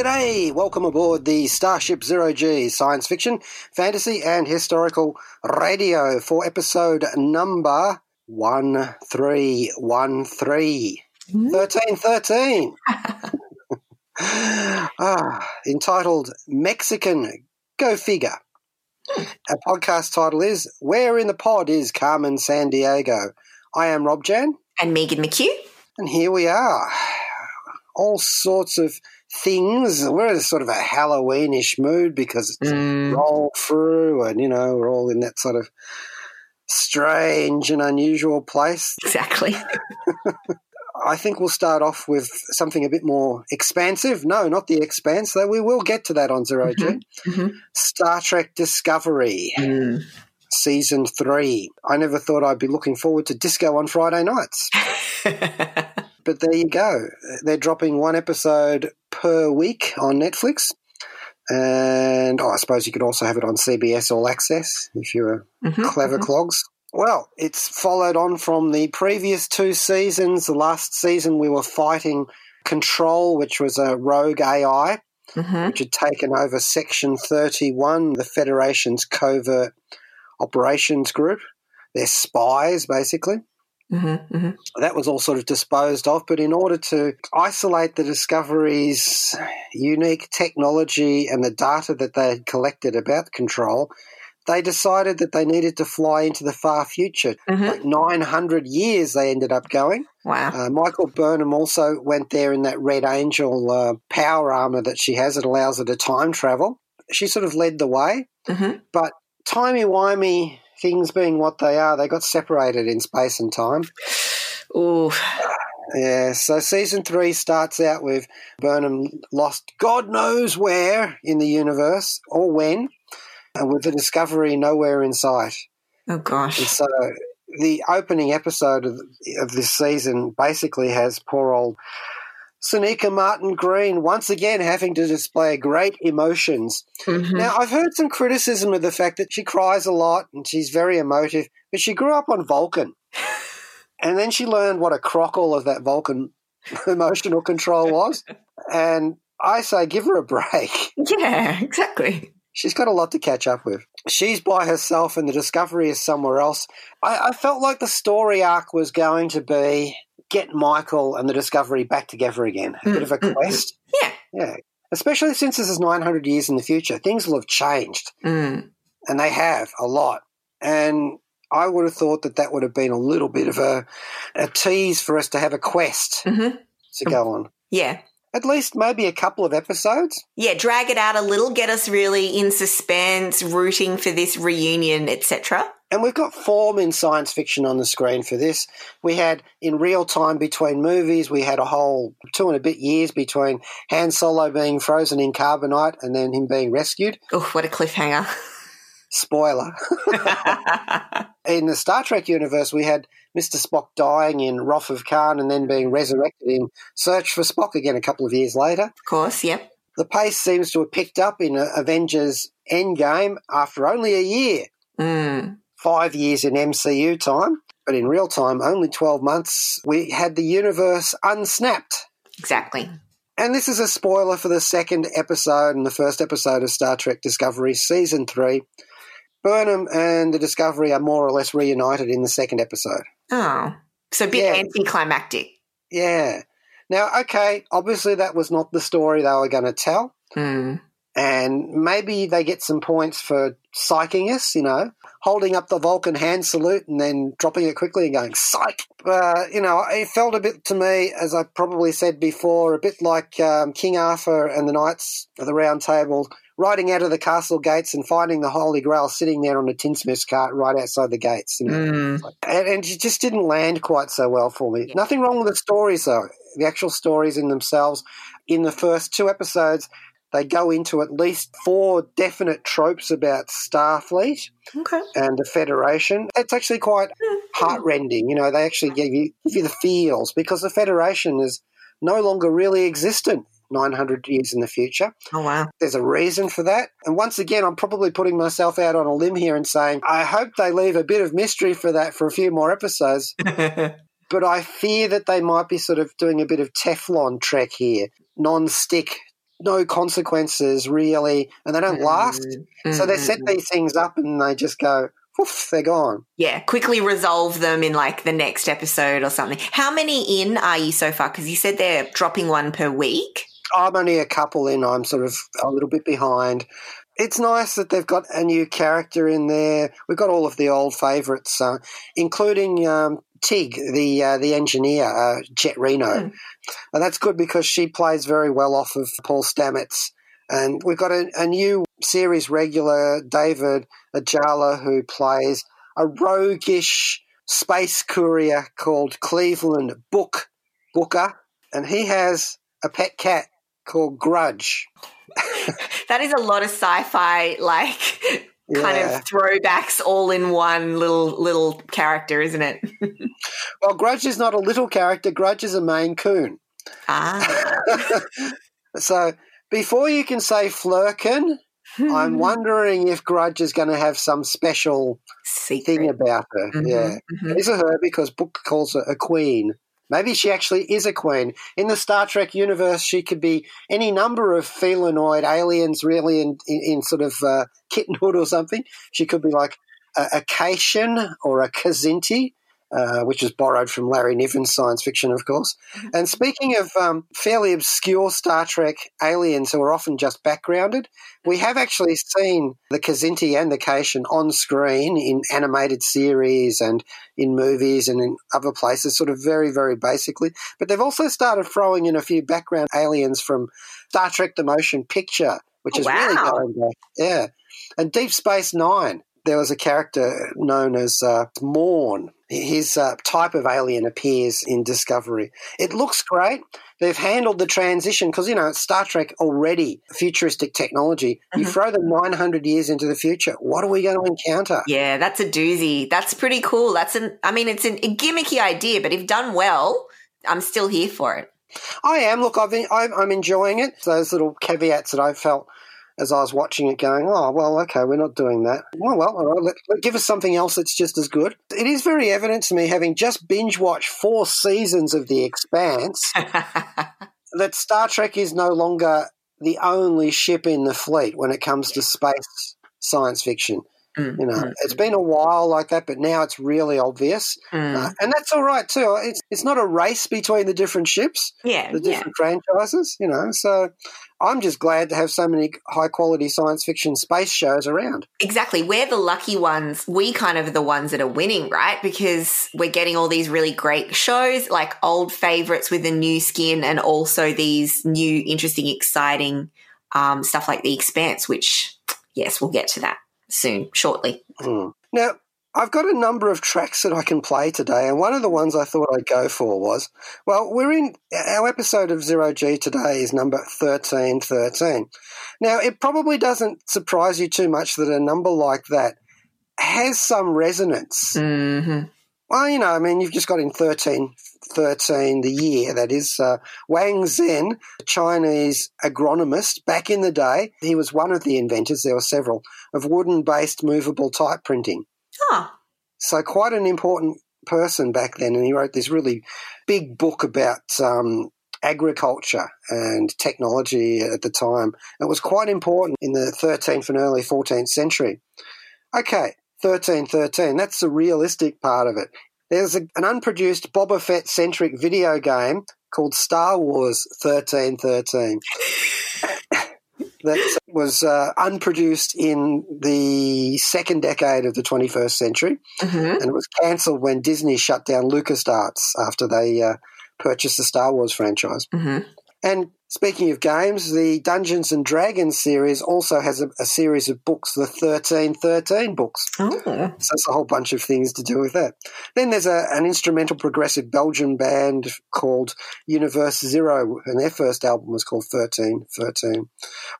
G'day! Welcome aboard the Starship Zero G science fiction, fantasy, and historical radio for episode number 1313. 1313! ah, entitled Mexican Go Figure. Our podcast title is Where in the Pod is Carmen Sandiego? I am Rob Jan, And Megan McKeough? and here we are. All sorts of things. We're in sort of a Halloweenish mood because it's Mm. roll through, and you know we're all in that sort of strange and unusual place. Exactly. I think we'll start off with something a bit more expansive. No, not the expanse, though we will get to that on 0 G. Mhm. Star Trek Discovery, Mm. season three. I never thought I'd be looking forward to disco on Friday nights. but there you go. They're dropping one episode per week on Netflix. And oh, I suppose you could also have it on CBS All Access if you're Mhm, clever mhm. clogs. Well, it's followed on from the previous two seasons. The last season we were fighting Control, which was a rogue AI, Mhm. which had taken over Section 31, the Federation's covert operations group. They're spies, basically Mhm, mhm. that was all sort of disposed of. But in order to isolate the Discovery's unique technology and the data that they had collected about control, they decided that they needed to fly into the far future. Mhm. Like 900 years they ended up going. Wow. Uh, Michael Burnham also went there in that Red Angel uh, power armor that she has. It allows her to time travel. She sort of led the way. Mhm. But timey-wimey things being what they are, they got separated in space and time. Oh. Yeah, so season three starts out with Burnham lost God knows where in the universe or when, and with the discovery nowhere in sight. Oh And gosh. so the opening episode of, of this season basically has poor old Sonequa Martin Green once again having to display great emotions. Mhm. Now, I've heard some criticism of the fact that she cries a lot and she's very emotive, but she grew up on Vulcan. And then she learned what a crock all of that Vulcan emotional control was. And I say, give her a break. Yeah, exactly. She's got a lot to catch up with. She's by herself and the discovery is somewhere else. I, I felt like the story arc was going to be get Michael and the discovery back together again. A bit of a Mm, mm, mm. quest. Yeah. Yeah. Especially since this is 900 years in the future. Things will have changed. Mm. and they have a lot. And I would have thought that that would have been a little bit of a, a tease for us to have a quest Mhm. to go on. Yeah. At least maybe a couple of episodes. Yeah, drag it out a little, get us really in suspense, rooting for this reunion, etc. And we've got form in science fiction on the screen for this. We had in real time between movies, we had a whole two and a bit years between Han Solo being frozen in carbonite and then him being rescued. Oh, what a cliffhanger. Spoiler. in the Star Trek universe, we had Mr. Spock dying in Wrath of Khan and then being resurrected in Search for Spock again a couple of years later. Of course, yep. The pace seems to have picked up in uh, Avengers Endgame after only a year, Mm. five years in MCU time, but in real time, only 12 months. We had the universe unsnapped. Exactly. And this is a spoiler for the second episode and the first episode of Star Trek Discovery, Season 3. Burnham and the Discovery are more or less reunited in the second episode. Oh. So a bit Yeah. anticlimactic. Yeah. Now, okay, obviously that was not the story they were going to tell. Mm. And maybe they get some points for psyching us, you know, holding up the Vulcan hand salute and then dropping it quickly and going, psych. Uh, you know, it felt a bit to me, as I probably said before, a bit like um, King Arthur and the Knights of the Round Table riding out of the castle gates and finding the Holy Grail sitting there on a tinsmith's cart right outside the gates. You know? Mm. and, and it just didn't land quite so well for me. Nothing wrong with the stories, though. The actual stories in themselves. In the first two episodes, they go into at least four definite tropes about Starfleet Okay. and the Federation. It's actually quite heartrending. You know, they actually give you give you the feels because the Federation is no longer really existent 900 years in the future. Oh wow. There's a reason for that. And once again, I'm probably putting myself out on a limb here and saying, I hope they leave a bit of mystery for that for a few more episodes. but I fear that they might be sort of doing a bit of Teflon trek here, non stick, no consequences really, and they don't mm-hmm. last. So they set mm-hmm. these things up and they just go, woof, they're gone. Yeah, quickly resolve them in like the next episode or something. How many in are you so far? Because you said they're dropping one per week. I'm only a couple in. I'm sort of a little bit behind. It's nice that they've got a new character in there. We've got all of the old favourites, uh, including um, Tig, the uh, the engineer, uh, Jett Reno, Mm. and that's good because she plays very well off of Paul Stamets. And we've got a, a new series regular, David Ajala, who plays a roguish space courier called Cleveland Book Booker, and he has a pet cat called Grudge. That is a lot of sci-fi, like kind Yeah. of throwbacks all in one little little character, isn't it? Well, Grudge is not a little character. Grudge is a Maine Coon. ah, so before you can say Flerken, I'm wondering if Grudge is going to have some special thing about her. Mhm, Yeah. mhm. It is a her because book calls her a queen. Maybe she actually is a queen. In the Star Trek universe, she could be any number of felinoid aliens, really, in, in, in sort of uh, kittenhood or something. She could be like a, a Caitian or a Kzinti, uh, which is borrowed from Larry Niven's science fiction, of course. And speaking of um, fairly obscure Star Trek aliens who are often just backgrounded, we have actually seen the Kzinti and the Caitian on screen in animated series and in movies and in other places, sort of very, very basically. But they've also started throwing in a few background aliens from Star Trek The Motion Picture, which Oh, is really wow. going back. Yeah. And Deep Space Nine, there was a character known as uh, Morn. His uh, type of alien appears in Discovery. It looks great. They've handled the transition because, you know, it's Star Trek already, futuristic technology. You Mhm. throw them 900 years into the future. What are we going to encounter? Yeah, that's a doozy. That's pretty cool. That's an. I mean, it's an, a gimmicky idea, but if done well, I'm still here for it. I am. Look, I've I'm enjoying it. Those little caveats that I felt as I was watching it, going, "Oh, well, okay, we're not doing that." Well, well, all right, let, let- give us something else that's just as good. It is very evident to me, having just binge watched four seasons of The Expanse, that Star Trek is no longer the only ship in the fleet when it comes to space science fiction. Mm, You know, mm, it's been a while like that, but now it's really obvious, mm. uh, and that's all right too. It's it's not a race between the different ships yeah, the yeah. different franchises, you know. So I'm just glad to have so many high quality science fiction space shows around. Exactly. We're the lucky ones. We kind of are the ones that are winning, right? Because we're getting all these really great shows, like old favorites with a new skin, and also these new, interesting, exciting um, stuff like The Expanse, which, yes, we'll get to that soon, shortly. Mm. Now, I've got a number of tracks that I can play today, and one of the ones I thought I'd go for was well, we're in our episode of Zero G today is number 1313. Now, it probably doesn't surprise you too much that a number like that has some resonance. Mm-hmm. Well, you know, I mean, you've just got in 13, 13 the year, that is, uh, Wang Zhen, a Chinese agronomist back in the day. He was one of the inventors, there were several, of wooden based movable type printing. Oh, So, quite an important person back then. And he wrote this really big book about um, agriculture and technology at the time. It was quite important in the 13th and early 14th century. Okay, 1313, that's the realistic part of it. There's a, an unproduced Boba Fett centric video game called Star Wars 1313 that was uh, unproduced in the second decade of the 21st century. Hmm and it was cancelled when Disney shut down LucasArts after they uh, purchased the Star Wars franchise. hmm And speaking of games, the Dungeons and Dragons series also has a, a series of books, the 1313 books. Oh. So it's a whole bunch of things to do with that. Then there's a, an instrumental progressive Belgian band called Univers Zero, and their first album was called 1313.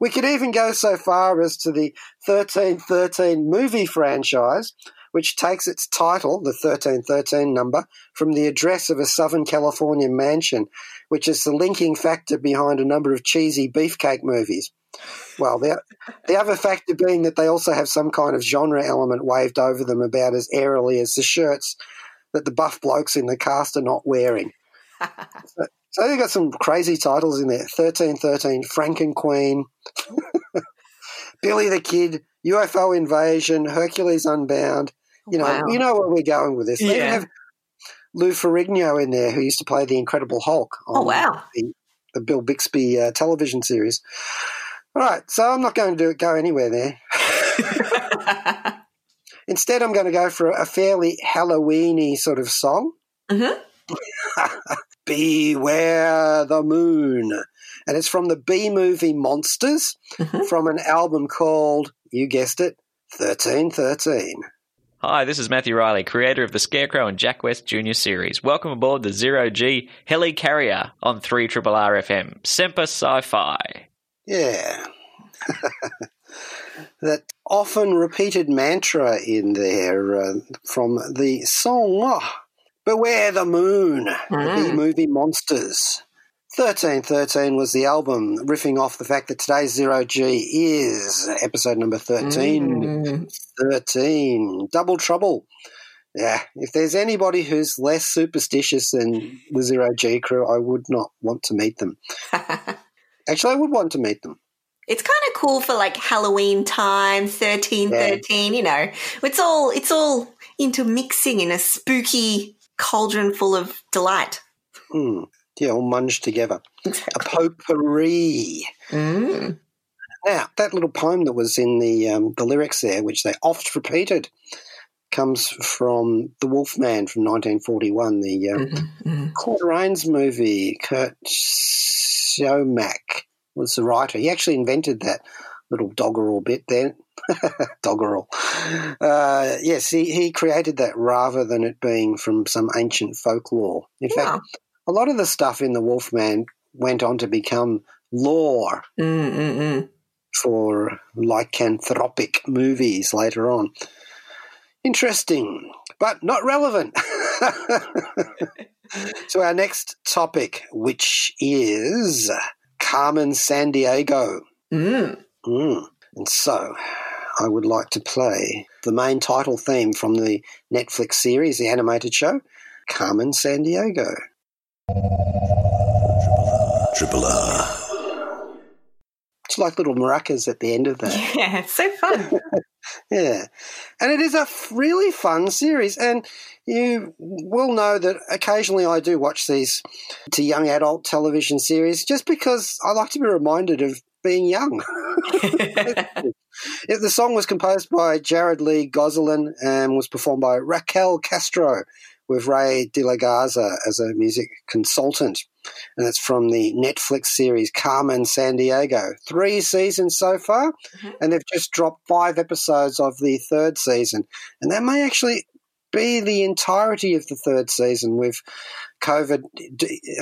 We could even go so far as to the 1313 movie franchise, which takes its title, the 1313 number, from the address of a Southern California mansion, which is the linking factor behind a number of cheesy beefcake movies. Well, the, the other factor being that they also have some kind of genre element waved over them about as airily as the shirts that the buff blokes in the cast are not wearing. so, so they've got some crazy titles in there 1313, Frankenqueen, Billy the Kid, UFO Invasion, Hercules Unbound. You know, Wow. you know where we're going with this. They Yeah. have Lou Ferrigno in there, who used to play the Incredible Hulk. Oh, wow. The, the Bill Bixby uh, television series. All right, so I'm not going to do go anywhere there. Instead, I'm going to go for a fairly Halloweeny sort of song. Mhm. Beware the Moon. And it's from the B movie Monsters Mhm. from an album called, you guessed it, 1313. Hi, this is Matthew Reilly, creator of the Scarecrow and Jack West Jr. series. Welcome aboard the Zero G Heli Carrier on 3 Triple R FM. Semper Sci Fi. Yeah. that often repeated mantra in there uh, from the song oh, Beware the Moon, the Mm. movie Monsters. 1313 was the album, riffing off the fact that today's Zero G is episode number 13. Mm. 13. Double Trouble. Yeah, if there's anybody who's less superstitious than the Zero G crew, I would not want to meet them. Actually, I would want to meet them. It's kind of cool for like Halloween time, thirteen thirteen. You know, it's all it's all intermixing in a spooky cauldron full of delight. Hmm. Yeah, all munged together. A potpourri. Mm. Now, that little poem that was in the um, the lyrics there, which they oft repeated, comes from The Wolfman from 1941, the Mhm, mhm. Claude Rains movie. Curt Siodmak was the writer. He actually invented that little doggerel bit there. doggerel. Uh, yes, he, he created that rather than it being from some ancient folklore. In fact, Wow. A lot of the stuff in The Wolfman went on to become lore Mm, mm, mm. for lycanthropic movies later on. Interesting, but not relevant. so, our next topic, which is Carmen Sandiego. Mm. Mm. And so, I would like to play the main title theme from the Netflix series, the animated show, Carmen Sandiego. Triple R. It's like little maracas at the end of that. Yeah, it's so fun. Yeah. And it is a really fun series. And you will know that occasionally I do watch these to young adult television series just because I like to be reminded of being young. The song was composed by Jared Lee Gosselin and was performed by Raquel Castro with Ray De La Garza as a music consultant. And it's from the Netflix series Carmen Sandiego. Three seasons so far, Mhm. and they've just dropped five episodes of the third season. And that may actually be the entirety of the third season with COVID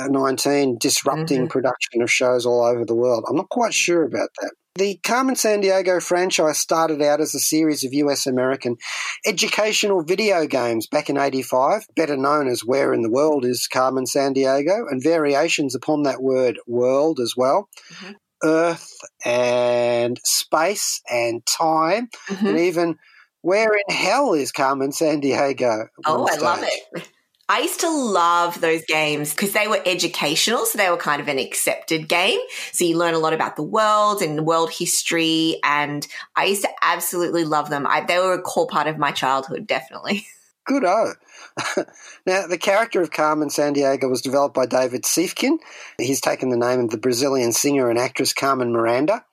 19 disrupting Mhm. production of shows all over the world. I'm not quite sure about that. The Carmen Sandiego franchise started out as a series of US American educational video games back in 85, better known as Where in the World is Carmen Sandiego, and variations upon that word world as well. Mhm. Earth and space and time, Mhm. and even Where in Hell is Carmen Sandiego? Oh, I love it. I used to love those games because they were educational. So they were kind of an accepted game. So you learn a lot about the world and world history. And I used to absolutely love them. I, they were a core part of my childhood, definitely. Good oh. now, the character of Carmen Sandiego was developed by David Siefkin. He's taken the name of the Brazilian singer and actress Carmen Miranda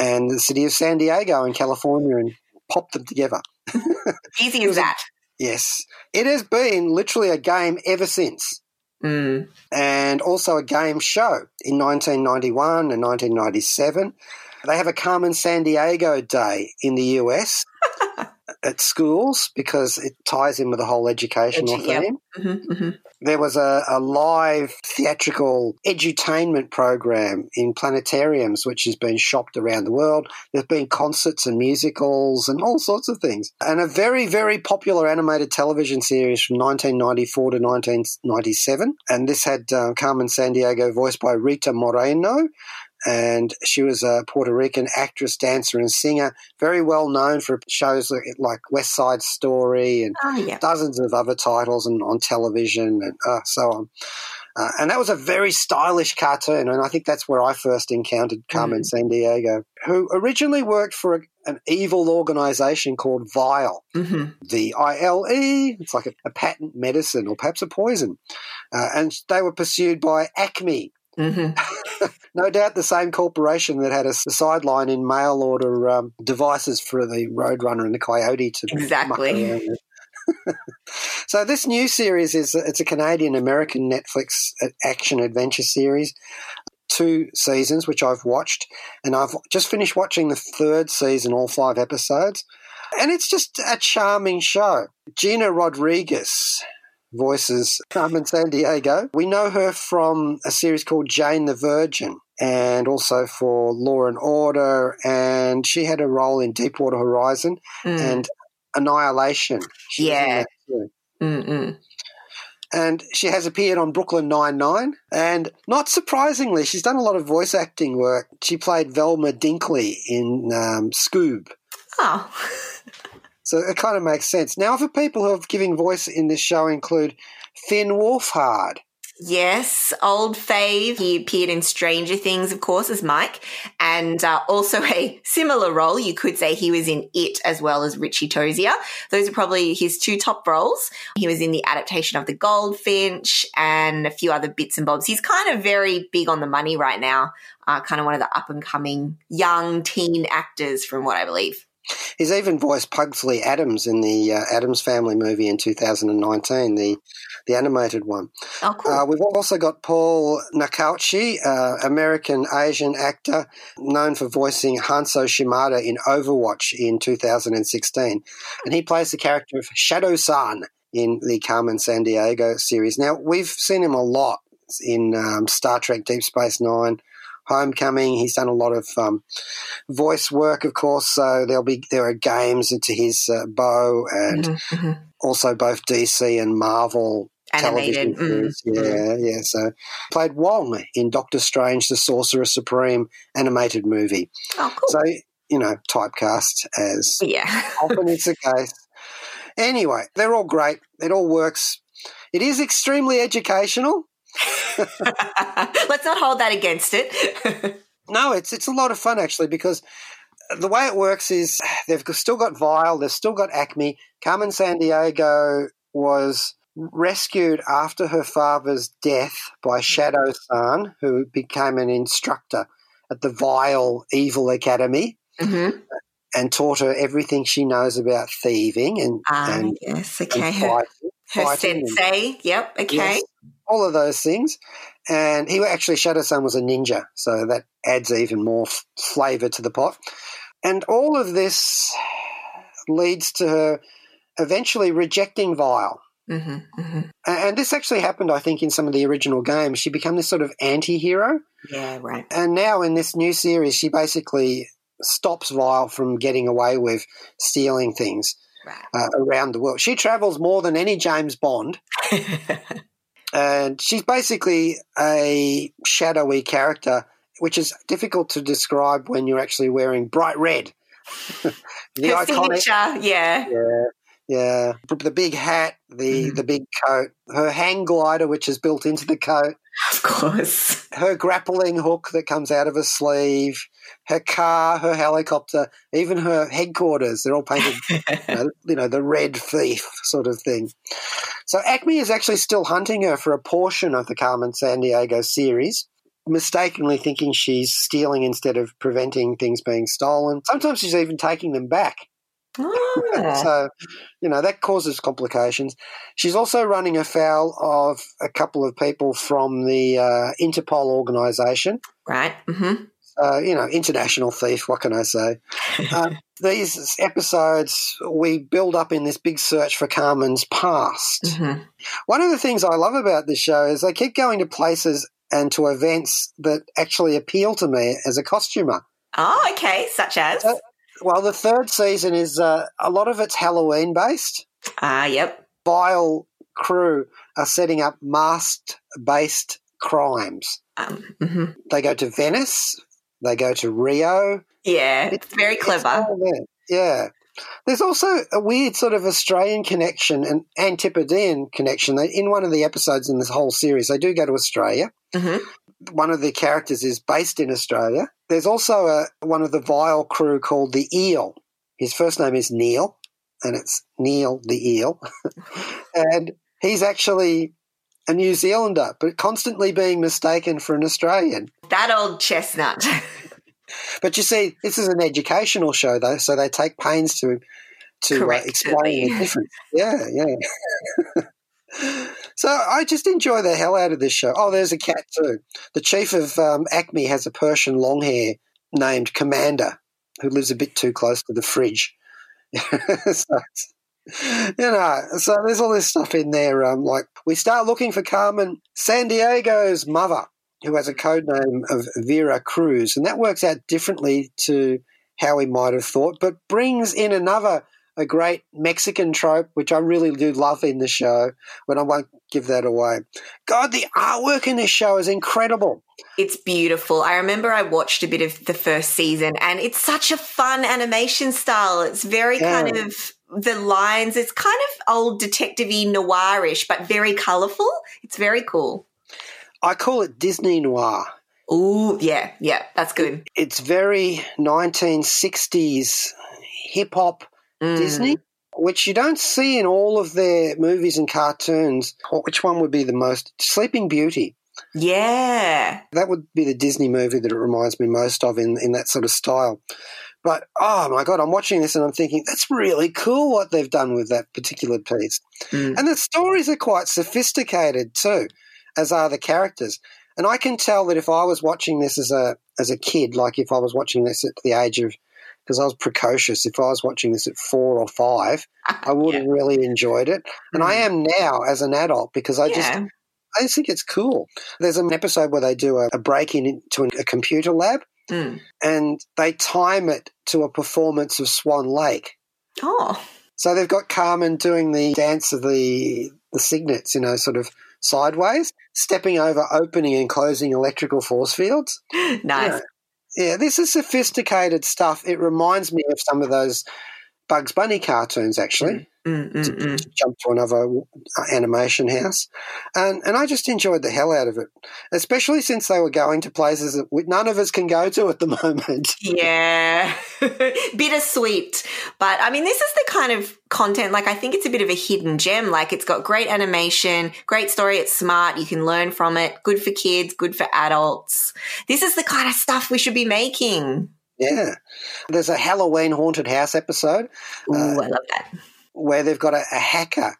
and the city of San Diego in California and popped them together. Easy as that. Yes. It has been literally a game ever since. Mm. and also a game show in 1991 and 1997. They have a Carmen Sandiego Day in the US at schools because it ties in with the whole educational Edu- yep. theme. hmm hmm There was a, a live theatrical edutainment program in planetariums, which has been shopped around the world. There's been concerts and musicals and all sorts of things. And a very, very popular animated television series from 1994 to 1997. And this had uh, Carmen Sandiego voiced by Rita Moreno. And she was a Puerto Rican actress, dancer, and singer, very well known for shows like- West Side Story and Oh, yeah. dozens of other titles and on television and uh, so on. Uh, and that was a very stylish cartoon, and I think that's where I first encountered Carmen Sandiego, who originally worked for a, an evil organization called Vile, hmm I L E. It's like a, a patent medicine or perhaps a poison. Uh, and they were pursued by Acme, hmm no doubt the same corporation that had a, sideline in mail order um, devices for the Roadrunner and the Coyote to Exactly. so this new series is it's a Canadian American Netflix uh, action adventure series. Two seasons, which I've watched, and I've just finished watching the third season, all five episodes, and it's just a charming show. Gina Rodriguez voices I'm in San Diego. We know her from a series called Jane the Virgin and also for Law and Order, and she had a role in Deepwater Horizon Mm. and Annihilation. She Yeah. And she has appeared on Brooklyn Nine-Nine. And not surprisingly, she's done a lot of voice acting work. She played Velma Dinkley in um, Scoob. Oh. So it kind of makes sense. Now, for people who have giving voice in this show include Finn Wolfhard. Yes, old fave. He appeared in Stranger Things, of course, as Mike, and uh, also a similar role. You could say he was in It as well as Richie Tozier. Those are probably his two top roles. He was in the adaptation of The Goldfinch and a few other bits and bobs. He's kind of very big on the money right now. Uh, kind of one of the up and coming young teen actors, from what I believe. He's even voiced Pugsley Addams in the uh, Addams Family movie in 2019, the the animated one. Oh, cool. Uh, we've also got Paul Nakauchi, uh, American Asian actor known for voicing Hanzo Shimada in Overwatch in 2016. And he plays the character of Shadow San in the Carmen Sandiego series. Now, we've seen him a lot in um, Star Trek Deep Space Nine. Homecoming. He's done a lot of um, voice work, of course. So there'll be there are games into his uh, bow, and Mhm, mhm. also both DC and Marvel Animated. television mm, series. Yeah, yeah. So played Wong in Doctor Strange: The Sorcerer Supreme animated movie. Oh, cool. So you know, typecast as yeah. often it's the case. Anyway, they're all great. It all works. It is extremely educational. Let's not hold that against it. No, it's it's a lot of fun actually because the way it works is they've still got Vile, they've still got Acme. Carmen Sandiego was rescued after her father's death by Shadow San, who became an instructor at the Vile Evil Academy hmm and taught her everything she knows about thieving and, Ah, and, yes. and Okay. Her, fighting. her fighting and- sensei. Yep. Okay. Yes, all of those things. And he actually, Shadow San was a ninja, so that adds even more f- flavour to the pot. And all of this leads to her eventually rejecting Vile. hmm hmm And this actually happened, I think, in some of the original games. She became this sort of anti hero. Yeah. Right. And now in this new series, she basically stops Vile from getting away with stealing things Right. uh, around the world. She travels more than any James Bond. and she's basically a shadowy character, which is difficult to describe when you're actually wearing bright red. the her iconic, signature. Yeah. yeah, yeah, the big hat, the Mhm. the big coat, her hang glider, which is built into the coat, Of course. her grappling hook that comes out of her sleeve, her car, her helicopter, even her headquarters. They're all painted you know, you know, the red thief sort of thing. So Acme is actually still hunting her for a portion of the Carmen Sandiego series, mistakenly thinking she's stealing instead of preventing things being stolen. Sometimes she's even taking them back. So, you know, that causes complications. She's also running afoul of a couple of people from the uh, Interpol organisation. right. Mm-hmm. Uh, you know, international thief, what can I say? um, these episodes, we build up in this big search for Carmen's past. hmm One of the things I love about this show is they keep going to places and to events that actually appeal to me as a costumer. Oh, okay. Such as? Uh, Well, the third season is uh, a lot of it's Halloween based. Ah, yep. Vile crew are setting up masked based crimes. Um, hmm They go to Venice, they go to Rio. Yeah, it's very clever. there. Yeah. There's also a weird sort of Australian connection and Antipodean connection. In one of the episodes in this whole series, they do go to Australia. hmm One of the characters is based in Australia. There's also a, one of the Vile crew called the Eel. His first name is Neil, and it's Neil the Eel. and he's actually a New Zealander, but constantly being mistaken for an Australian. That old chestnut. But you see, this is an educational show, though, so they take pains to to uh, explain the difference. Yeah, yeah. So I just enjoy the hell out of this show. Oh, there's a cat too. The chief of um, Acme has a Persian Longhair named Commander, who lives a bit too close to the fridge. so, you know, so there's all this stuff in there. Um, like we start looking for Carmen Sandiego's mother, who has a code name of Vera Cruz, and that works out differently to how we might have thought, but brings in another a great Mexican trope, which I really do love in the show, but I won't give that away. God, the artwork in this show is incredible. It's beautiful. I remember I watched a bit of the first season and it's such a fun animation style. It's very Yeah. kind of the lines, it's kind of old detective y noirish, but very colourful. It's very cool. I call it Disney noir. Ooh, yeah, yeah, that's good. It's very 1960s hip hop Mm. Disney, which you don't see in all of their movies and cartoons. Which one would be the most? Sleeping Beauty. Yeah. That would be the Disney movie that it reminds me most of in, in that sort of style. But oh my god, I'm watching this and I'm thinking that's really cool what they've done with that particular piece. Mm. And the stories are quite sophisticated too, as are the characters. And I can tell that if I was watching this as a as a kid, like if I was watching this at the age of because I was precocious, if I was watching this at four or five, I would have really enjoyed it. And I am now as an adult because I just I just think it's cool. There's an episode where they do a, a break in into a computer lab Mm. and they time it to a performance of Swan Lake. Oh, So they've got Carmen doing the dance of the the cygnets, you know, sort of sideways, stepping over opening and closing electrical force fields. nice. Yeah. Yeah, this is sophisticated stuff. It reminds me of some of those Bugs Bunny cartoons, actually. Hmm. Mm, mm, mm. to jump to another uh, animation house, and and I just enjoyed the hell out of it, especially since they were going to places that we, none of us can go to at the moment. Yeah. Bittersweet. But I mean, this is the kind of content, like, I think it's a bit of a hidden gem. Like, it's got great animation, great story. It's smart. You can learn from it. Good for kids, good for adults. This is the kind of stuff we should be making. Yeah, there's a Halloween haunted house episode Ooh, Uh, I love that. Where they've got a, a hacker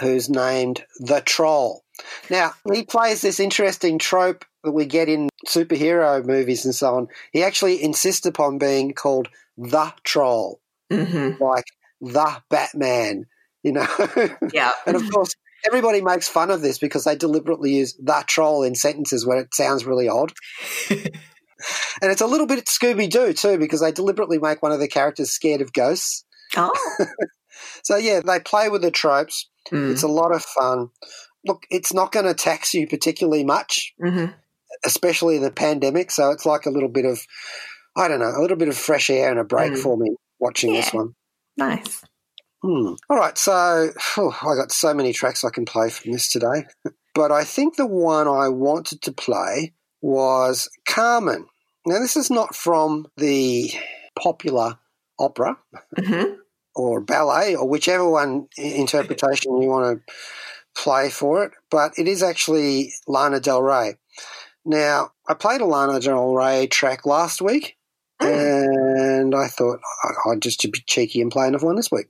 who's named the Troll. Now he plays this interesting trope that we get in superhero movies and so on. He actually insists upon being called the Troll. hmm like the Batman, you know. Yeah. and of course, everybody makes fun of this because they deliberately use the troll in sentences where it sounds really odd. and it's a little bit Scooby Doo too because they deliberately make one of the characters scared of ghosts. Oh. So yeah, they play with the tropes. Mm. It's a lot of fun. Look, it's not going to tax you particularly much, hmm especially the pandemic. So it's like a little bit of, I don't know, a little bit of fresh air and a break Mm. for me watching this one. Nice. Hmm. All right, so phew, I got so many tracks I can play from this today, but I think the one I wanted to play was Carmen. Now, this is not from the popular opera hmm or ballet or whichever one interpretation you want to play for it, but it is actually Lana Del Rey. Now, I played a Lana Del Rey track last week, Mm. and I thought I'd just be cheeky and play another one this week.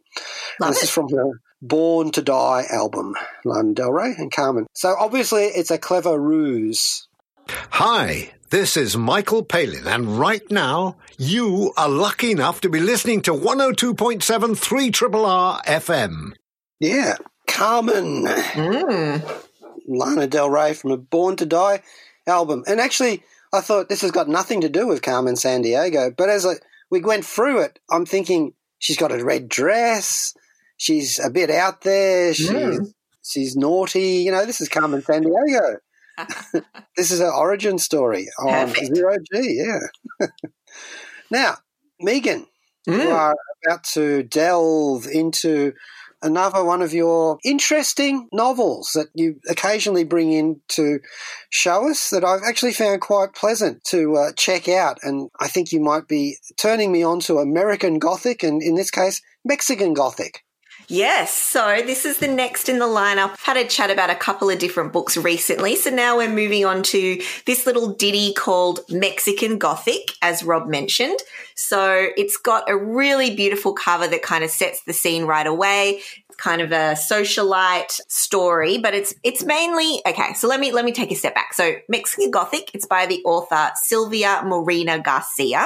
This it. is from her Born to Die album, Lana Del Rey and Carmen. So obviously, it's a clever ruse. Hi, this is Michael Palin, and right now, you are lucky enough to be listening to 102.7 3 Triple R FM. Yeah, Carmen, Mm. Lana Del Rey from a Born to Die album. And actually, I thought this has got nothing to do with Carmen Sandiego, but as I, we went through it, I'm thinking she's got a red dress, she's a bit out there, she, Mm. she's naughty. You know, this is Carmen Sandiego. this is her origin story on Perfect. Zero G, yeah. now, Megan, you Mm. are about to delve into another one of your interesting novels that you occasionally bring in to show us that I've actually found quite pleasant to uh, check out. And I think you might be turning me on to American Gothic and, in this case, Mexican Gothic. Yes, so this is the next in the lineup. Had a chat about a couple of different books recently. So now we're moving on to this little ditty called Mexican Gothic, as Rob mentioned. So it's got a really beautiful cover that kind of sets the scene right away. It's kind of a socialite story, but it's it's mainly okay. So let me let me take a step back. So Mexican Gothic, it's by the author Silvia Moreno Garcia.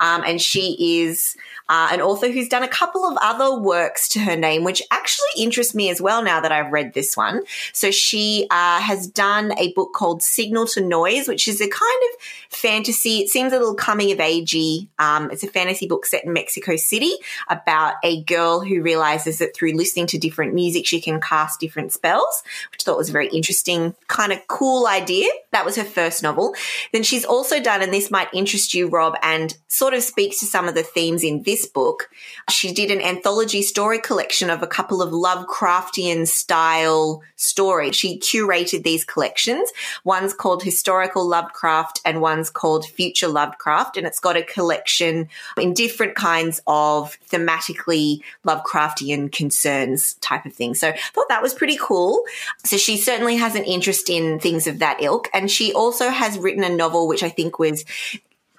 Um, and she is uh, an author who's done a couple of other works to her name, which actually interests me as well now that I've read this one. So she uh, has done a book called Signal to Noise, which is a kind of fantasy. It seems a little coming of agey. Um, it's a fantasy book set in Mexico City about a girl who realizes that through listening to different music, she can cast different spells, which I thought was a very interesting, kind of cool idea. That was her first novel. Then she's also done, and this might interest you, Rob, and sort of speaks to some of the themes in this book. She did an anthology story collection of a couple of Lovecraftian style stories. She curated these collections. One's called Historical Lovecraft and one's called Future Lovecraft. And it's got a collection in different kinds of thematically Lovecraftian concerns type of thing. So I thought that was pretty cool. So she certainly has an interest in things of that ilk. And she also has written a novel, which I think was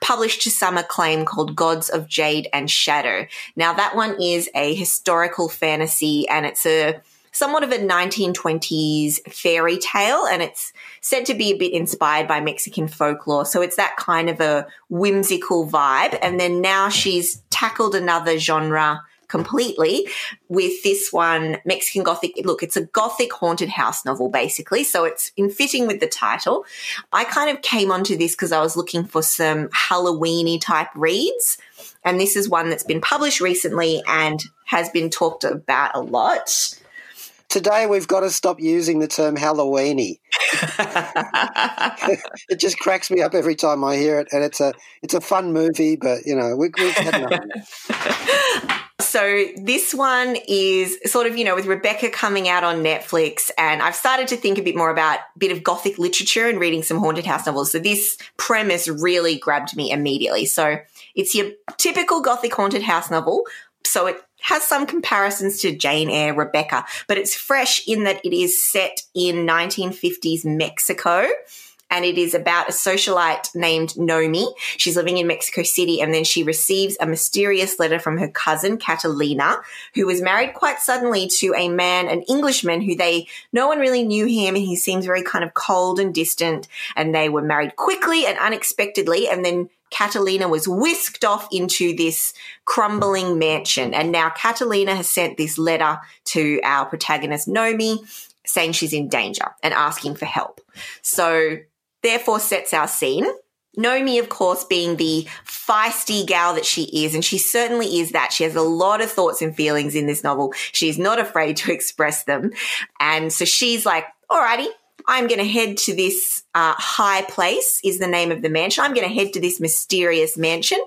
published to some acclaim called Gods of Jade and Shadow. Now that one is a historical fantasy and it's a somewhat of a 1920s fairy tale and it's said to be a bit inspired by Mexican folklore. So it's that kind of a whimsical vibe. And then now she's tackled another genre completely with this one Mexican Gothic. Look, it's a Gothic haunted house novel, basically. So it's in fitting with the title. I kind of came onto this because I was looking for some Halloweeny type reads. And this is one that's been published recently and has been talked about a lot. Today, we've got to stop using the term Halloweeny. it just cracks me up every time I hear it, and it's a it's a fun movie, but you know we, we've had enough. So this one is sort of, you know, with Rebecca coming out on Netflix and I've started to think a bit more about a bit of gothic literature and reading some haunted house novels. So this premise really grabbed me immediately. So it's your typical gothic haunted house novel. So it has some comparisons to Jane Eyre, Rebecca, but it's fresh in that it is set in 1950s Mexico and it is about a socialite named Nomi. She's living in Mexico City, and then she receives a mysterious letter from her cousin Catalina, who was married quite suddenly to a man, an Englishman, who they no one really knew him, and he seems very kind of cold and distant. And they were married quickly and unexpectedly, and then Catalina was whisked off into this crumbling mansion. And now Catalina has sent this letter to our protagonist, Nomi, saying she's in danger and asking for help. So therefore sets our scene. Nomi, of course, being the feisty gal that she is, and she certainly is that. She has a lot of thoughts and feelings in this novel. She's not afraid to express them. And so she's like, alrighty, I'm going to head to this uh, high place, is the name of the mansion. I'm going to head to this mysterious mansion.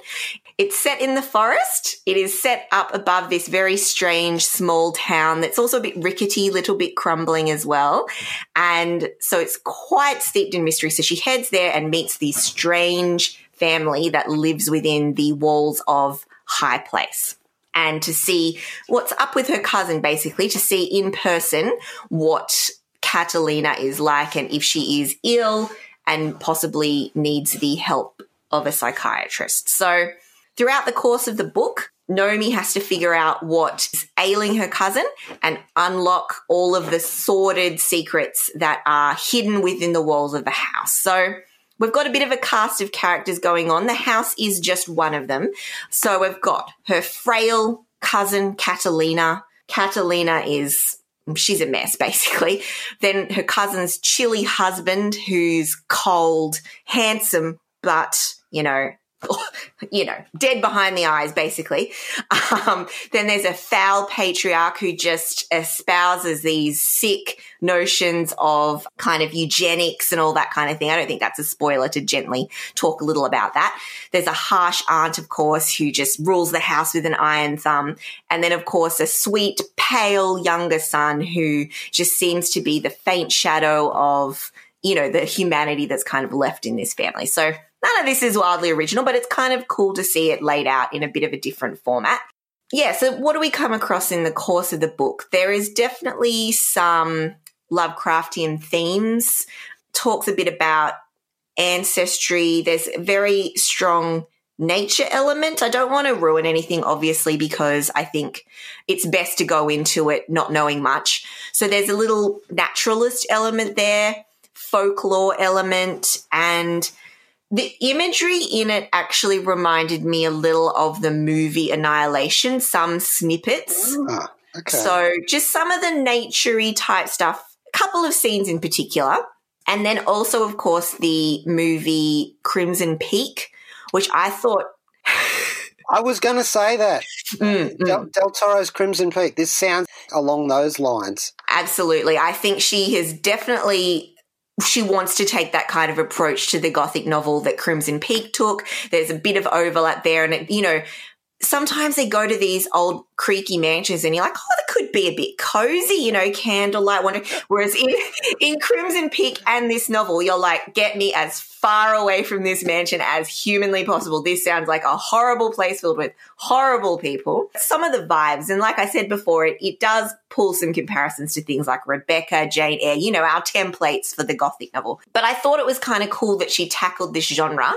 It's set in the forest. It is set up above this very strange small town that's also a bit rickety, little bit crumbling as well. And so it's quite steeped in mystery. So she heads there and meets the strange family that lives within the walls of High Place. And to see what's up with her cousin, basically, to see in person what Catalina is like and if she is ill and possibly needs the help of a psychiatrist. So throughout the course of the book, Nomi has to figure out what is ailing her cousin and unlock all of the sordid secrets that are hidden within the walls of the house. So we've got a bit of a cast of characters going on. The house is just one of them. So we've got her frail cousin, Catalina. Catalina is she's a mess basically. Then her cousin's chilly husband, who's cold, handsome, but you know, you know, dead behind the eyes, basically. Um, then there's a foul patriarch who just espouses these sick notions of kind of eugenics and all that kind of thing. I don't think that's a spoiler to gently talk a little about that. There's a harsh aunt, of course, who just rules the house with an iron thumb. And then, of course, a sweet, pale younger son who just seems to be the faint shadow of, you know, the humanity that's kind of left in this family. So None of this is wildly original, but it's kind of cool to see it laid out in a bit of a different format. Yeah, so what do we come across in the course of the book? There is definitely some Lovecraftian themes, talks a bit about ancestry. There's a very strong nature element. I don't want to ruin anything, obviously, because I think it's best to go into it not knowing much. So there's a little naturalist element there, folklore element, and the imagery in it actually reminded me a little of the movie Annihilation, some snippets. Ah, okay. So just some of the naturey type stuff, a couple of scenes in particular. And then also, of course, the movie Crimson Peak, which I thought I was going to say that. Mm, mm. Del, Del Toro's Crimson Peak. This sounds along those lines. Absolutely. I think she has definitely she wants to take that kind of approach to the gothic novel that Crimson Peak took. There's a bit of overlap there. And, it, you know, sometimes they go to these old creaky mansions and you're like, oh, that could be a bit cozy, you know, candlelight wonder. Whereas in, in Crimson Peak and this novel, you're like, get me as far away from this mansion as humanly possible. This sounds like a horrible place filled with horrible people. Some of the vibes, and like I said before, it, it does pull some comparisons to things like Rebecca, Jane Eyre, you know, our templates for the Gothic novel. But I thought it was kind of cool that she tackled this genre.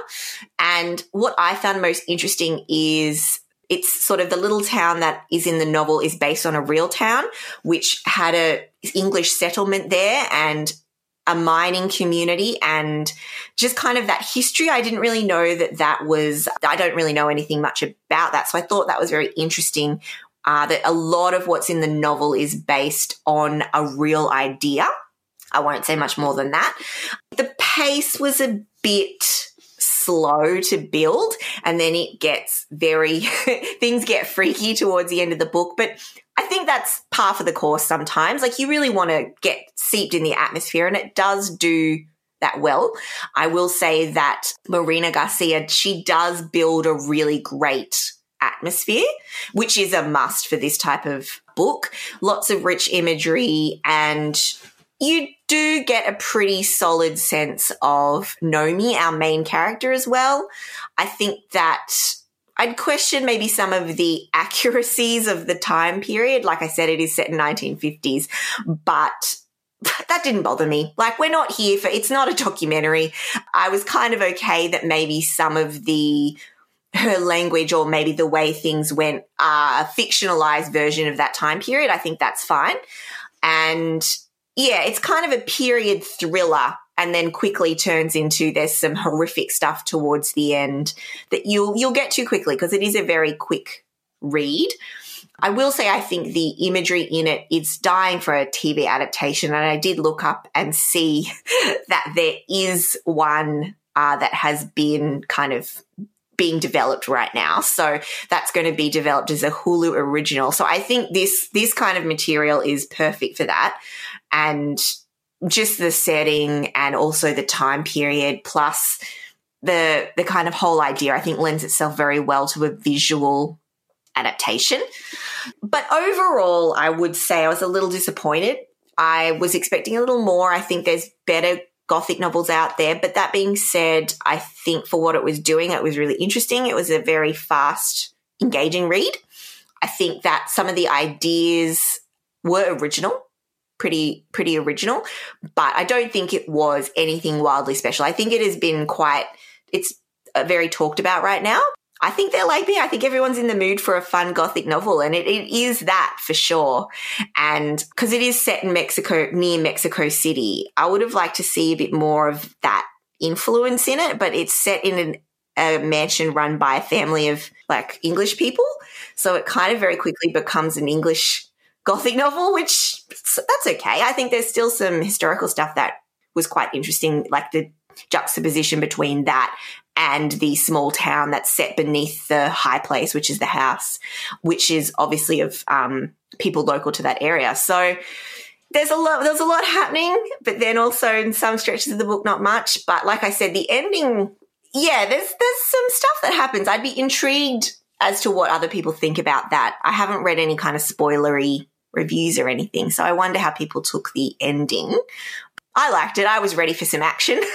And what I found most interesting is it's sort of the little town that is in the novel is based on a real town, which had a English settlement there and a mining community and just kind of that history. I didn't really know that that was, I don't really know anything much about that. So I thought that was very interesting uh, that a lot of what's in the novel is based on a real idea. I won't say much more than that. The pace was a bit slow to build and then it gets very things get freaky towards the end of the book. But i think that's par for the course sometimes. Like you really want to get seeped in the atmosphere and it does do that well. I will say that Moreno Garcia she does build a really great atmosphere, which is a must for this type of book. Lots of rich imagery and you do get a pretty solid sense of Nomi, our main character, as well. I think that I'd question maybe some of the accuracies of the time period. Like I said, it is set in 1950s, but that didn't bother me. Like, we're not here for, it's not a documentary. I was kind of okay that maybe some of the, her language or maybe the way things went are a fictionalized version of that time period. I think that's fine. And yeah, it's kind of a period thriller and then quickly turns into there's some horrific stuff towards the end that you'll you'll get to quickly because it is a very quick read. I will say I think the imagery in it is dying for a TV adaptation, and I did look up and see that there is one uh, that has been kind of being developed right now. So that's going to be developed as a Hulu original. So I think this this kind of material is perfect for that and just the setting and also the time period plus the the kind of whole idea I think lends itself very well to a visual adaptation. But overall, I would say I was a little disappointed. I was expecting a little more. I think there's better gothic novels out there, but that being said, I think for what it was doing, it was really interesting. It was a very fast, engaging read. I think that some of the ideas were original pretty pretty original, but I don't think it was anything wildly special. I think it has been quite it's uh, very talked about right now. I think they're like me. I think everyone's in the mood for a fun gothic novel, and it, it is that for sure. And because it is set in Mexico, near Mexico City, I would have liked to see a bit more of that influence in it, but it's set in an, a mansion run by a family of like English people. So it kind of very quickly becomes an English gothic novel, which that's okay. I think there's still some historical stuff that was quite interesting, like the juxtaposition between that and the small town that's set beneath the high place, which is the house, which is obviously of um, people local to that area. So there's a lot there's a lot happening, but then also in some stretches of the book not much. But like I said, the ending, yeah, there's there's some stuff that happens. I'd be intrigued as to what other people think about that. I haven't read any kind of spoilery reviews or anything, so I wonder how people took the ending. I liked it. I was ready for some action.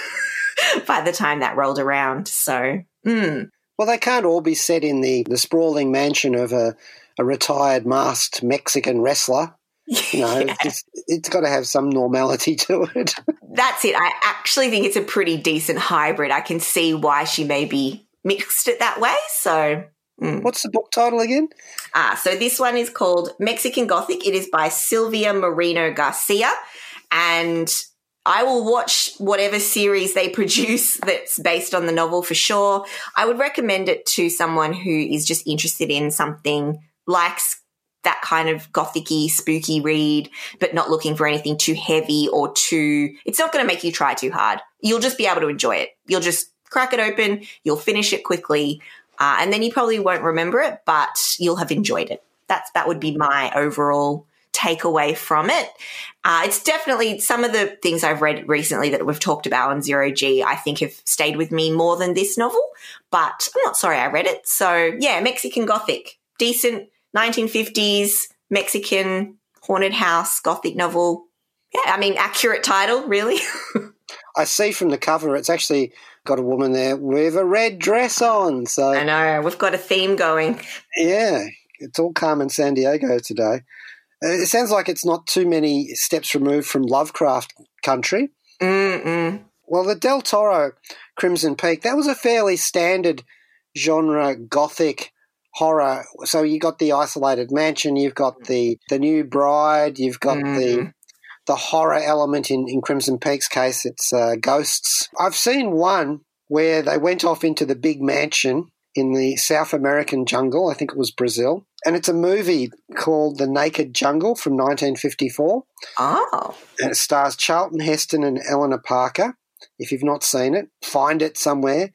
by the time that rolled around. So, mm. well, they can't all be set in the, the sprawling mansion of a, a retired masked Mexican wrestler. You know, yeah. it's, it's got to have some normality to it. That's it. I actually think it's a pretty decent hybrid. I can see why she maybe mixed it that way. So, mm. what's the book title again? Ah, so this one is called Mexican Gothic. It is by Silvia Moreno Garcia. And I will watch whatever series they produce that's based on the novel for sure. I would recommend it to someone who is just interested in something likes that kind of gothicy, spooky read, but not looking for anything too heavy or too, it's not going to make you try too hard. You'll just be able to enjoy it. You'll just crack it open, you'll finish it quickly, uh, and then you probably won't remember it, but you'll have enjoyed it. That's, that would be my overall takeaway from it. Uh, it's definitely some of the things I've read recently that we've talked about on Zero G, I think have stayed with me more than this novel, but I'm not sorry I read it. So yeah, Mexican Gothic, decent 1950s Mexican haunted house Gothic novel. Yeah, I mean, accurate title, really. I see from the cover, it's actually got a woman there with a red dress on. So I know we've got a theme going. Yeah, it's all Carmen Sandiego today. Uh, it sounds like it's not too many steps removed from Lovecraft country. Mm-mm. Well, the Del Toro Crimson Peak, that was a fairly standard genre gothic horror. So you got the isolated mansion, you've got the the new bride, you've got mm-hmm. the the horror element in, in Crimson Peak's case, it's uh, ghosts. I've seen one where they went off into the big mansion in the South American jungle. I think it was Brazil. And it's a movie called The Naked Jungle from 1954. Oh. And it stars Charlton Heston and Eleanor Parker. If you've not seen it, find it somewhere.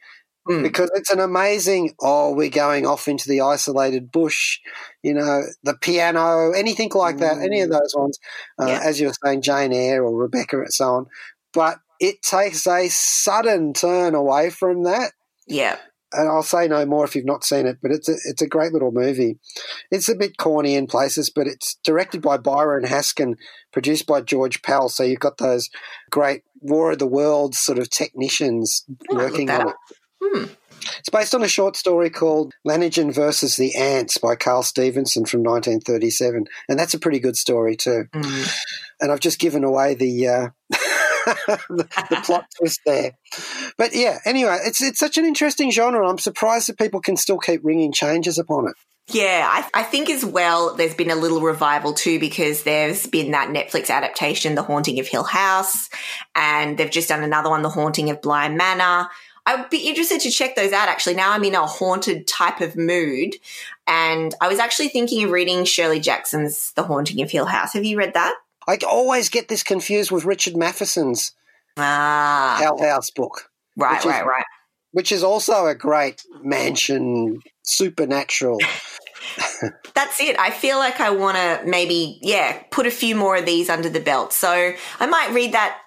Mm. Because it's an amazing, oh, we're going off into the isolated bush, you know, the piano, anything like that, mm. any of those ones, uh, yeah. as you were saying, Jane Eyre or Rebecca and so on. But it takes a sudden turn away from that. Yeah and I'll say no more if you've not seen it, but it's a, it's a great little movie. It's a bit corny in places, but it's directed by Byron Haskin, produced by George Pal. So you've got those great War of the Worlds sort of technicians oh, working on it. Hmm. It's based on a short story called Leiningen versus the Ants by Carl Stephenson from 1937, and that's a pretty good story too. Mm. And I've just given away the. Uh, the, the plot twist there. But yeah, anyway, it's it's such an interesting genre. I'm surprised that people can still keep ringing changes upon it. Yeah, I, I, think as well, there's been a little revival too because there's been that Netflix adaptation, The Haunting of Hill House, and they've just done another one, The Haunting of Bly Manor. I'd be interested to check those out actually. Now I'm in a haunted type of mood. And I was actually thinking of reading Shirley Jackson's The Haunting of Hill House. Have you read that? I always get this confused with Richard Matheson's ah. Hell House book. Right, right, is, right. Which is also a great mansion, supernatural. That's it. I feel like I want to maybe, yeah, put a few more of these under the belt. So I might read that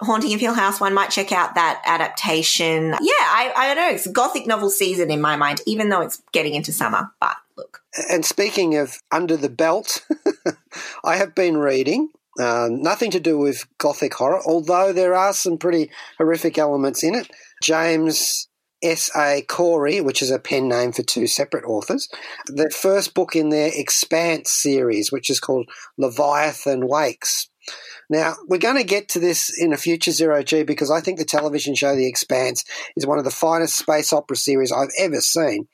Haunting of Hill House one, might check out that adaptation. Yeah, I, I don't know. It's gothic novel season in my mind, even though it's getting into summer. But look. And speaking of under the belt, I have been reading uh, nothing to do with gothic horror, although there are some pretty horrific elements in it. James S. A. Corey, which is a pen name for two separate authors, the first book in their Expanse series, which is called Leviathan Wakes. Now, we're going to get to this in a future Zero G because I think the television show The Expanse is one of the finest space opera series I've ever seen.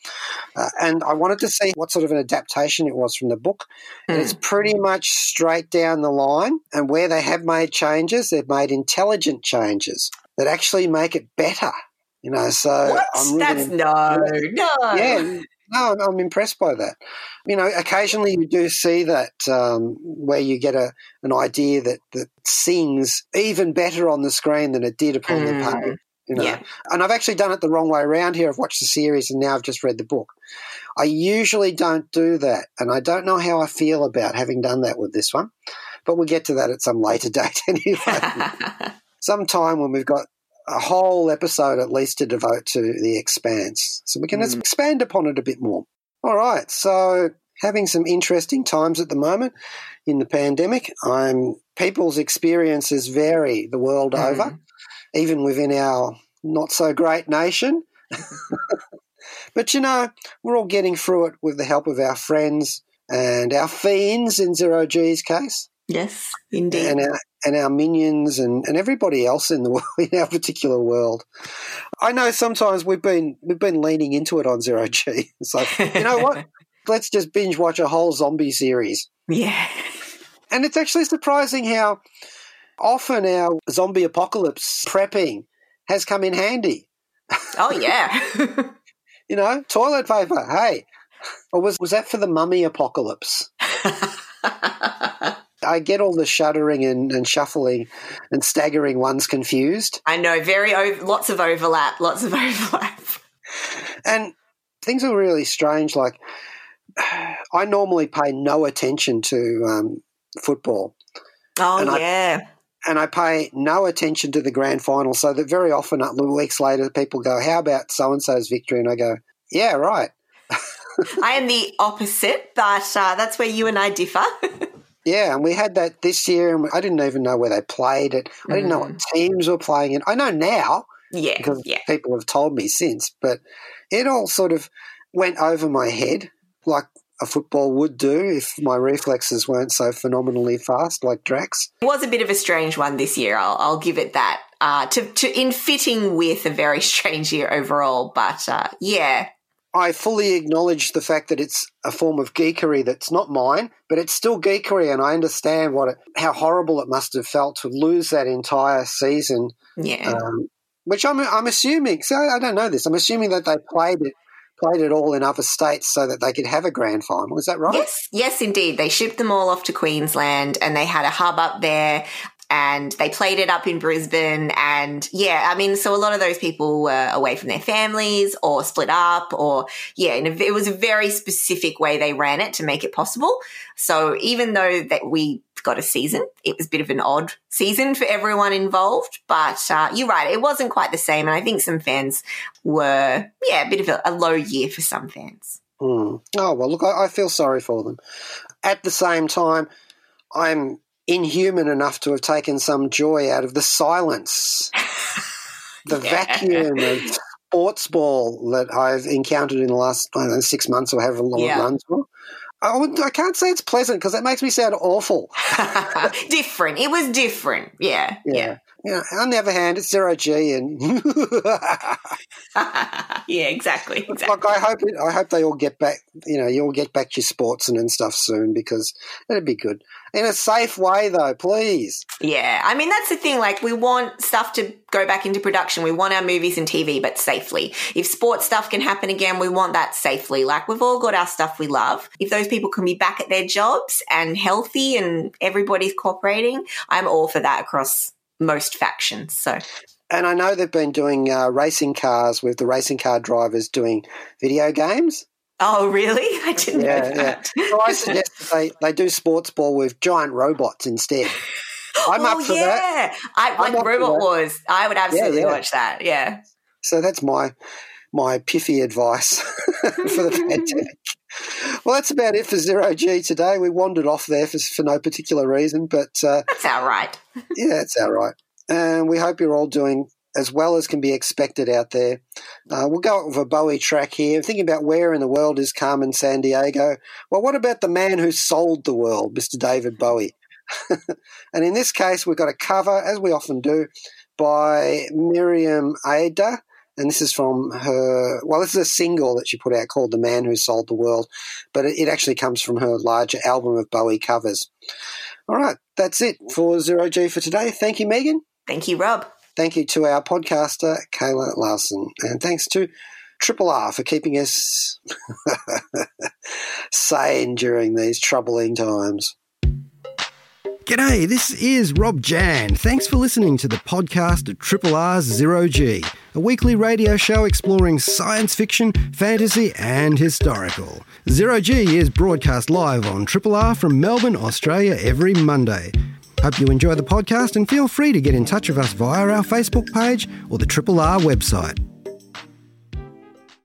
Uh, and I wanted to see what sort of an adaptation it was from the book. And it's pretty much straight down the line. And where they have made changes, they've made intelligent changes that actually make it better. You know, so What? I'm really That's no, no. yeah, no, I'm- I'm impressed by that. You know, occasionally you do see that um, where you get a an idea that that sings even better on the screen than it did upon the Mm. page. You know, Yeah. and I've actually done it the wrong way around here. I've watched the series and now I've just read the book. I usually don't do that, and I don't know how I feel about having done that with this one. But we'll get to that at some later date anyway. Sometime when we've got a whole episode at least to devote to the expanse. So we can Mm. expand upon it a bit more. All right. So having some interesting times at the moment in the pandemic. I'm people's experiences vary the world Mm. over, even within our not so great nation. but you know, we're all getting through it with the help of our friends and our fiends in Zero G's case yes, indeed. and our, and our minions and, and everybody else in the wo- in our particular world. I know sometimes we've been we've been leaning into it on Zero G. It's like you know what? Let's just binge watch a whole zombie series. yeah. And it's actually surprising how often our zombie apocalypse prepping has come in handy. Oh, yeah. You know, toilet paper. Hey, or was was that for the mummy apocalypse? I get all the shuddering and, and shuffling and staggering ones confused. I know, very o- lots of overlap, lots of overlap. And things are really strange. Like, I normally pay no attention to um, football, Oh, And I- yeah. and I pay no attention to the grand final. So that very often, uh, weeks later, people go, "How about so and so's victory?" And I go, "Yeah, right." I am the opposite, but uh, that's where you and I differ. Yeah, and we had that this year, and I didn't even know where they played it. I didn't know what teams were playing it. I know now yeah, because yeah. people have told me since, but it all sort of went over my head like a football would do if my reflexes weren't so phenomenally fast, like Drax. It was a bit of a strange one this year. I'll, I'll give it that. Uh, to, to in fitting with a very strange year overall, but uh, yeah, I fully acknowledge the fact that it's a form of geekery that's not mine, but it's still geekery, and I understand what it, how horrible it must have felt to lose that entire season. yeah. Um, which I'm I'm assuming. So I don't know this. I'm assuming that they played it played it all in other states so that they could have a grand final. Is that right? Yes, yes, indeed. They shipped them all off to Queensland and they had a hub up there and they played it up in Brisbane. And yeah, I mean, so a lot of those people were away from their families or split up or yeah, it was a very specific way they ran it to make it possible. So even though that we got a season, it was a bit of an odd season for everyone involved. But uh, you're right, it wasn't quite the same. And I think some fans were, yeah, a bit of a, a low year for some fans. Hmm. Oh well, look, I, I feel sorry for them. At the same time, I'm inhuman enough to have taken some joy out of the silence, the Yeah. vacuum of sports ball that I've encountered in the last I don't know, six months or however long Yeah. it runs for. I, would, I can't say it's pleasant because that makes me sound awful. different. It was different. Yeah. Yeah. Yeah. On the other hand, it's zero G, and Yeah, exactly. Exactly. Like I hope it, I hope they all get back. You know, you all get back to your sports and, and stuff soon because it'd be good in a safe way, though. Please. Yeah. I mean, that's the thing. Like, we want stuff to go back into production. We want our movies and TV, but safely. If sports stuff can happen again, we want that safely. Like, we've all got our stuff we love. If those people can be back at their jobs and healthy and everybody's cooperating, I'm all for that across most factions. So, And I know they've been doing uh, racing cars with the racing car drivers doing video games. oh, really? I didn't Yeah, know yeah. that. So I suggest that they, they do sports ball with giant robots instead. I'm oh, up for yeah. that. I, like Robot. Wars. I would absolutely yeah. watch that. Yeah. So that's my my piffy advice for the pandemic. Well, that's about it for Zero G today. We wandered off there for, for no particular reason, but uh, That's all right. yeah, it's all right. And we hope you're all doing as well as can be expected out there. Uh, we'll go with a Bowie track here. Thinking about where in the world is Carmen Sandiego. Well, what about the man who sold the world, Mr. David Bowie? and in this case, we've got a cover, as we often do, by Miriam Ada. And this is from her, well, this is a single that she put out called The Man Who Sold the World, but it, it actually comes from her larger album of Bowie covers. All right, that's it for Zero G for today. Thank you, Megan. Thank you, Rob. Thank you to our podcaster, Kayla Larson. And thanks to Triple R for keeping us sane during these troubling times. G'day, this is Rob Jan. Thanks for listening to the podcast of Triple R's Zero G, a weekly radio show exploring science fiction, fantasy, and historical. Zero G is broadcast live on Triple R from Melbourne, Australia every Monday. Hope you enjoy the podcast and feel free to get in touch with us via our Facebook page or the Triple R website.